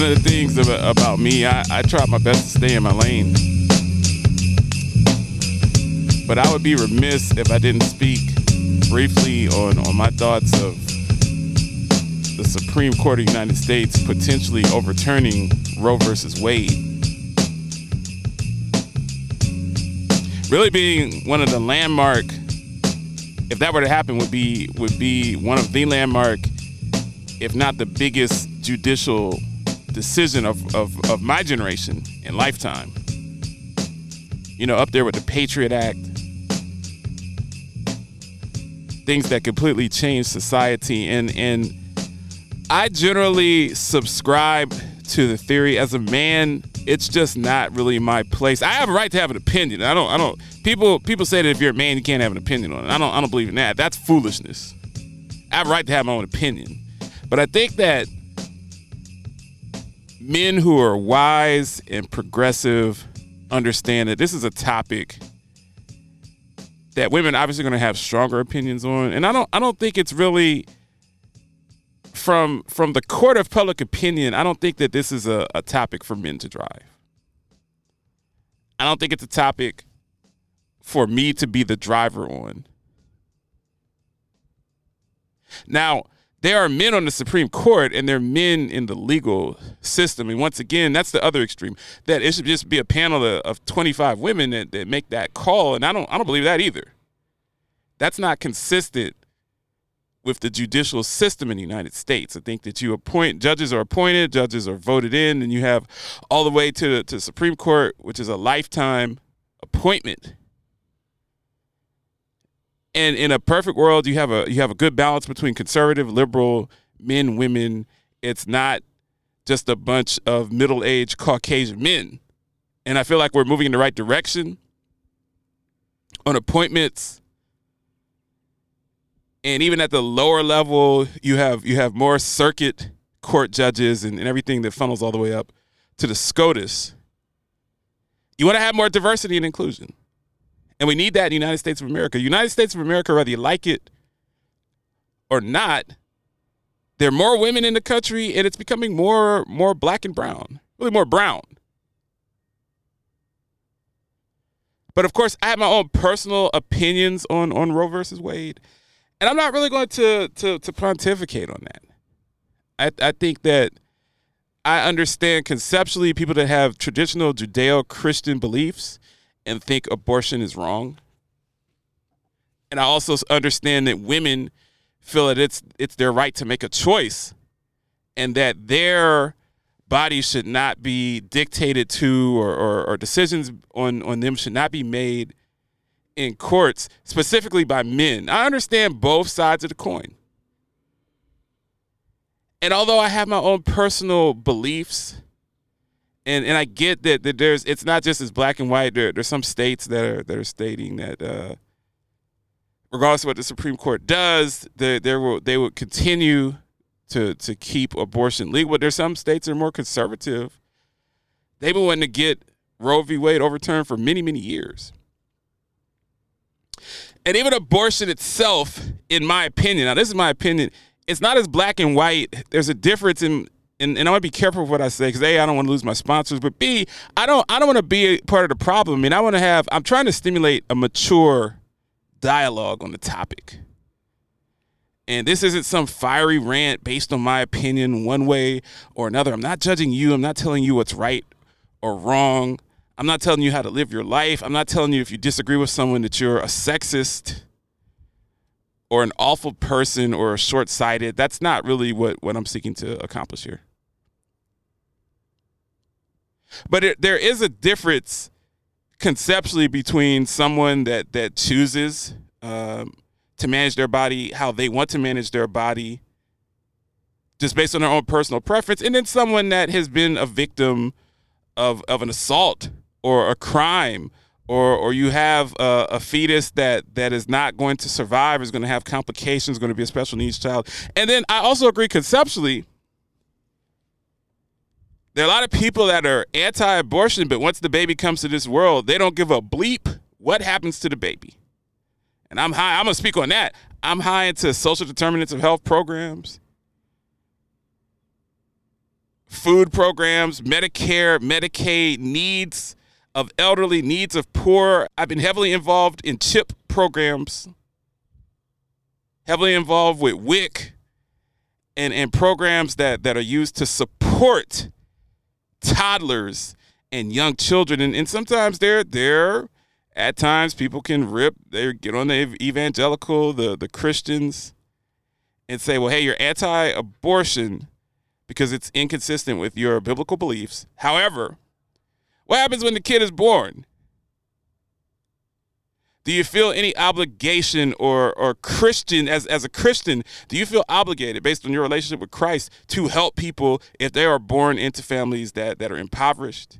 One of the things about, me, I, I try my best to stay in my lane. But I would be remiss if I didn't speak briefly on, on my thoughts of the Supreme Court of the United States potentially overturning Roe versus Wade. Really being one of the landmark, if that were to happen, would be would be one of the landmark, if not the biggest judicial decision of, of, of my generation and lifetime. You know, up there with the Patriot Act, things that completely changed society. And and I generally subscribe to the theory as a man. It's just not really my place. I have a right to have an opinion. I don't. I don't. People people say that if you're a man, you can't have an opinion on it. I don't. I don't believe in that. That's foolishness. I have a right to have my own opinion. But I think that men who are wise and progressive understand that this is a topic that women obviously going to have stronger opinions on. And i don't i don't think it's really from from the court of public opinion i don't think that this is a, a topic for men to drive. I don't think it's a topic for me to be the driver on. Now there are men on the Supreme Court and there are men in the legal system. And once again, that's the other extreme. That it should just be a panel of, of 25 women that, that make that call. And I don't I don't believe that either. That's not consistent with the judicial system in the United States. I think that you appoint judges are appointed, judges are voted in, and you have all the way to to the Supreme Court, which is a lifetime appointment and in a perfect world you have a you have a good balance between conservative liberal men women. It's not just a bunch of middle-aged caucasian men. And i feel like we're moving in the right direction on appointments. And even at the lower level you have you have more circuit court judges and, and everything that funnels all the way up to the scotus. You want to have more diversity and inclusion and we need that in the United States of America. United States of America, whether you like it or not, there are more women in the country and it's becoming more more black and brown. Really more brown. But of course, I have my own personal opinions on, on Roe versus Wade. And I'm not really going to to, to pontificate on that. I, I think that I understand conceptually people that have traditional Judeo Christian beliefs and think abortion is wrong. And I also understand that women feel that it's it's their right to make a choice and that their body should not be dictated to or, or, or decisions on, on them should not be made in courts, specifically by men. I understand both sides of the coin. And although I have my own personal beliefs and and I get that, that there's it's not just as black and white. There, there's some states that are that are stating that uh, regardless of what the Supreme Court does, they they will they would continue to to keep abortion legal. But there's some states that are more conservative. They've been wanting to get Roe v. Wade overturned for many many years. And even abortion itself, in my opinion, now this is my opinion, it's not as black and white. There's a difference in and, and I want to be careful with what I say because a I don't want to lose my sponsors, but b I don't I don't want to be a part of the problem. I mean, I want to have I'm trying to stimulate a mature dialogue on the topic. And this isn't some fiery rant based on my opinion one way or another. I'm not judging you. I'm not telling you what's right or wrong. I'm not telling you how to live your life. I'm not telling you if you disagree with someone that you're a sexist or an awful person or short sighted. That's not really what, what I'm seeking to accomplish here. But it, there is a difference conceptually between someone that that chooses um, to manage their body how they want to manage their body, just based on their own personal preference, and then someone that has been a victim of of an assault or a crime. Or, or you have a, a fetus that, that is not going to survive, is going to have complications, going to be a special needs child. And then I also agree conceptually there are a lot of people that are anti-abortion, but once the baby comes to this world, they don't give a bleep what happens to the baby. And I'm high. I'm gonna speak on that. I'm high into social determinants of health programs, food programs, Medicare, Medicaid, needs of elderly, needs of poor. I've been heavily involved in CHIP programs, heavily involved with WIC and, and programs that, that are used to support toddlers and young children. And, and sometimes they're they're at times people can rip, they get on the evangelical, the the Christians, and say, well, hey, you're anti-abortion because it's inconsistent with your biblical beliefs. However, what happens when the kid is born? Do you feel any obligation or or Christian as as a Christian, do you feel obligated based on your relationship with Christ to help people if they are born into families that that are impoverished?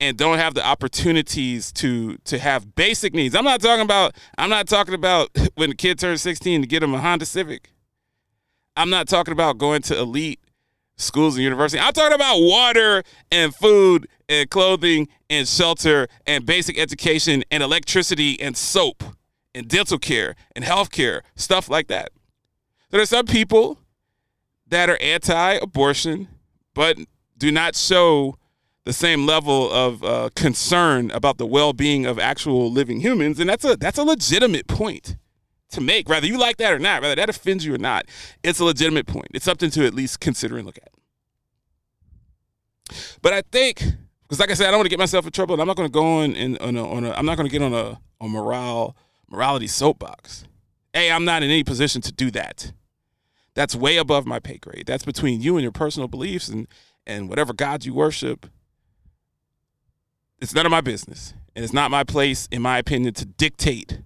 and don't have the opportunities to to have basic needs. I'm not talking about I'm not talking about when the kid turns 16 to get him a Honda Civic. I'm not talking about going to elite schools and universities. I'm talking about water and food and clothing and shelter and basic education and electricity and soap and dental care and health care, stuff like that. So there's some people that are anti-abortion but do not show the same level of uh, concern about the well-being of actual living humans, and that's a that's a legitimate point to make. Whether you like that or not, whether that offends you or not, it's a legitimate point. It's something to at least consider and look at. But I think, because like I said, I don't want to get myself in trouble, and I'm not going to go on in on a, on a I'm not going to get on a, a morale morality soapbox. Hey, I'm not in any position to do that. That's way above my pay grade. That's between you and your personal beliefs and and whatever God you worship it's none of my business, and it's not my place, in my opinion, to dictate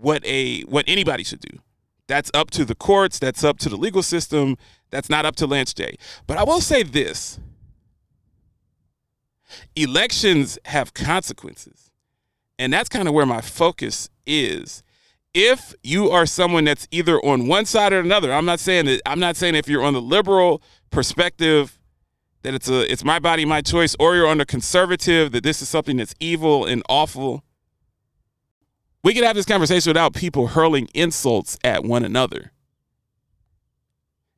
what a what anybody should do. That's up to the courts. That's up to the legal system. That's not up to Lance J. But I will say this: elections have consequences, and that's kind of where my focus is. If you are someone that's either on one side or another, I'm not saying that. I'm not saying if you're on the liberal perspective that it's a it's my body, my choice, or you're on the conservative that this is something that's evil and awful. We could have this conversation without people hurling insults at one another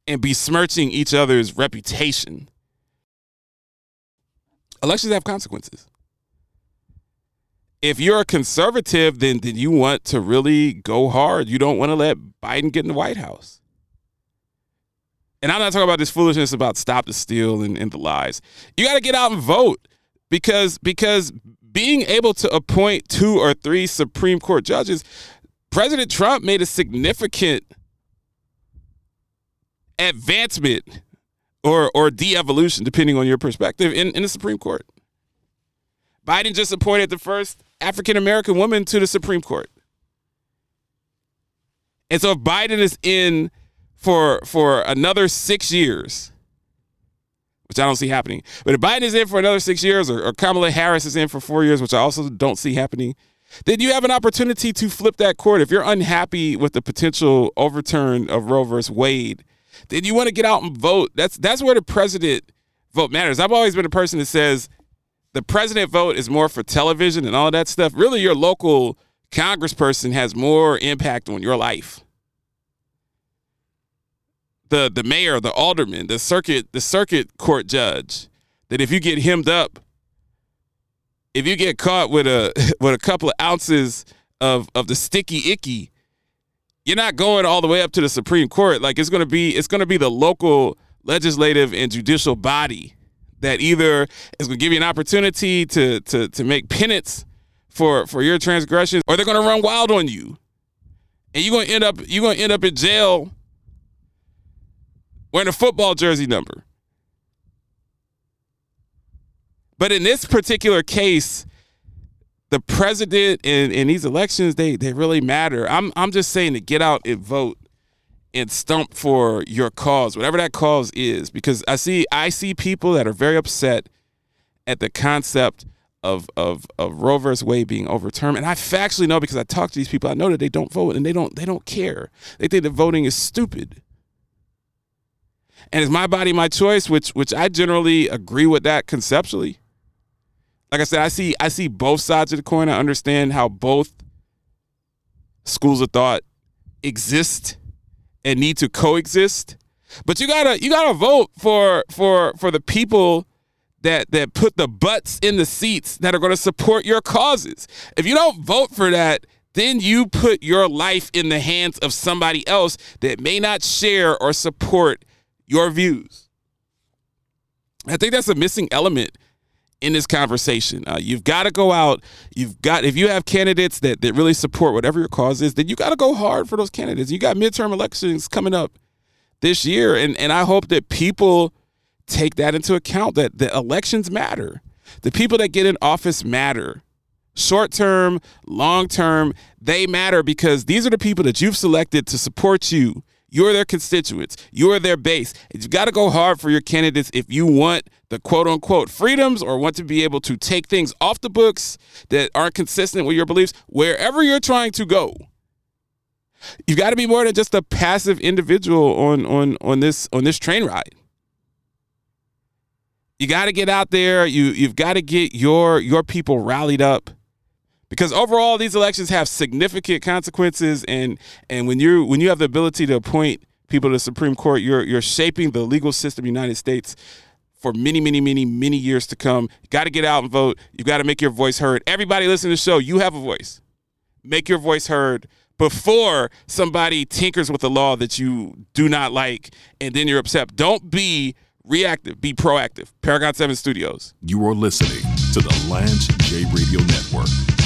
and besmirching each other's reputation. Elections have consequences. If you're a conservative, then, then you want to really go hard. You don't want to let Biden get in the White House and I'm not talking about this foolishness about stop the steal and, and the lies. You got to get out and vote because because being able to appoint two or three Supreme Court judges, President Trump made a significant advancement or or de-evolution, depending on your perspective, in, in the Supreme Court. Biden just appointed the first African American woman to the Supreme Court. And so if Biden is in for for another six years, which I don't see happening. But if Biden is in for another six years, or, or Kamala Harris is in for four years, which I also don't see happening, then you have an opportunity to flip that court. If you're unhappy with the potential overturn of Roe versus Wade, then you want to get out and vote. That's that's where the president vote matters. I've always been a person that says the president vote is more for television and all that stuff. Really, your local congressperson has more impact on your life the the mayor, the alderman, the circuit the circuit court judge that if you get hemmed up, if you get caught with a with a couple of ounces of of the sticky icky, you're not going all the way up to the Supreme Court. Like it's gonna be it's gonna be the local legislative and judicial body that either is gonna give you an opportunity to to to make penance for for your transgressions, or they're gonna run wild on you, and you're gonna end up you're gonna end up in jail wearing a football jersey number. But in this particular case, the president in, in these elections, they they really matter. I'm I'm just saying to get out and vote and stump for your cause, whatever that cause is, because I see I see people that are very upset at the concept of of of Roe versus Wade being overturned, and I factually know because I talk to these people, I know that they don't vote and they don't they don't care. They think that voting is stupid. And it's my body, my choice, which which I generally agree with that conceptually. Like I said, I see I see both sides of the coin. I understand how both schools of thought exist and need to coexist. But you gotta you gotta vote for for for the people that that put the butts in the seats that are to support your causes. If you don't vote for that, then you put your life in the hands of somebody else that may not share or support your views. I think that's a missing element in this conversation. Uh, you've got to go out. You've got if you have candidates that that really support whatever your cause is, then you got to go hard for those candidates. You got midterm elections coming up this year, and and I hope that people take that into account. That the elections matter. The people that get in office matter. Short term, long term, they matter because these are the people that you've selected to support you you're their constituents. You're their base. You've got to go hard for your candidates if you want the quote unquote freedoms or want to be able to take things off the books that aren't consistent with your beliefs wherever you're trying to go. You've got to be more than just a passive individual on on on this on this train ride. You got to get out there. You you've got to get your your people rallied up because overall these elections have significant consequences and and when you when you have the ability to appoint people to the Supreme Court you're you're shaping the legal system of the United States for many many many many years to come. You got to get out and vote. You got to make your voice heard. Everybody listening to the show you have a voice. Make your voice heard before somebody tinkers with a law that you do not like and then you're upset. Don't be reactive. Be proactive. Paragon 7 studios. You are listening to the Lance J Radio Network.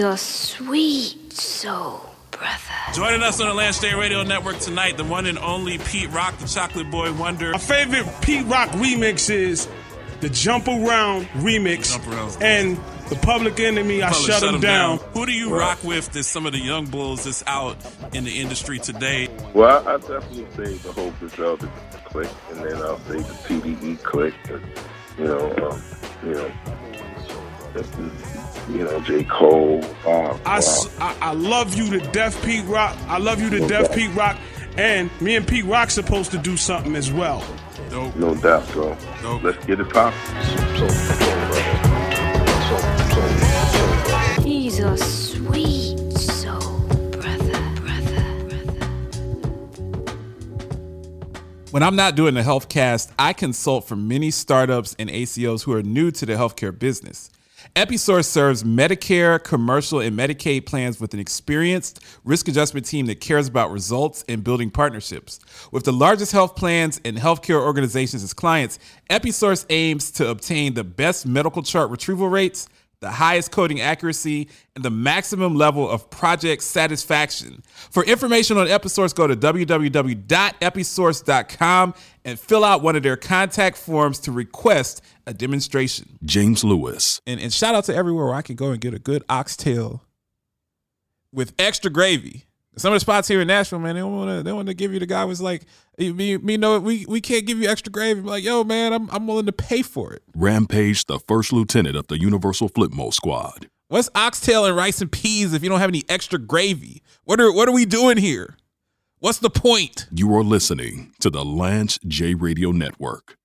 He's a sweet soul, brother. Joining us on the Lance J Radio Network tonight, the one and only Pete Rock, the Chocolate Boy Wonder. My favorite Pete Rock remix is the Jump Around remix Jump Around. and the Public Enemy. I Public, shut, him down. Who do you rock with? That's some of the young bulls that's out in the industry today. Well, I definitely say the whole Griselda click, and then I'll say the TDE click, and, you know, um, you know, you know, J. Cole, Bob, I, s- I- I love you to death, Pete Rock. I love you to death, Pete Rock. And me and Pete Rock supposed to do something as well. Dope. no doubt. bro. Nope. let's get it poppin'. He's a sweet soul, brother, brother, brother. When I'm not doing the health cast, I consult for many startups and ACOs who are new to the healthcare business. Episource serves Medicare, commercial, and Medicaid plans with an experienced risk adjustment team that cares about results and building partnerships. With the largest health plans and healthcare organizations as clients, Episource aims to obtain the best medical chart retrieval rates, the highest coding accuracy, and the maximum level of project satisfaction. For information on Episource, go to www.episource.com and fill out one of their contact forms to request a demonstration. James Lewis. And, and shout out to everywhere where I can go and get a good oxtail with extra gravy. Some of the spots here in Nashville, man, they don't want to. They want to give you the guy was like, me, me, no, we we can't give you extra gravy. I'm like, yo, man, I'm I'm willing to pay for it. Rampage, the first lieutenant of the Universal Flipmode Squad. What's oxtail and rice and peas if you don't have any extra gravy? What are what are we doing here? What's the point? You are listening to the Lance J Radio Network.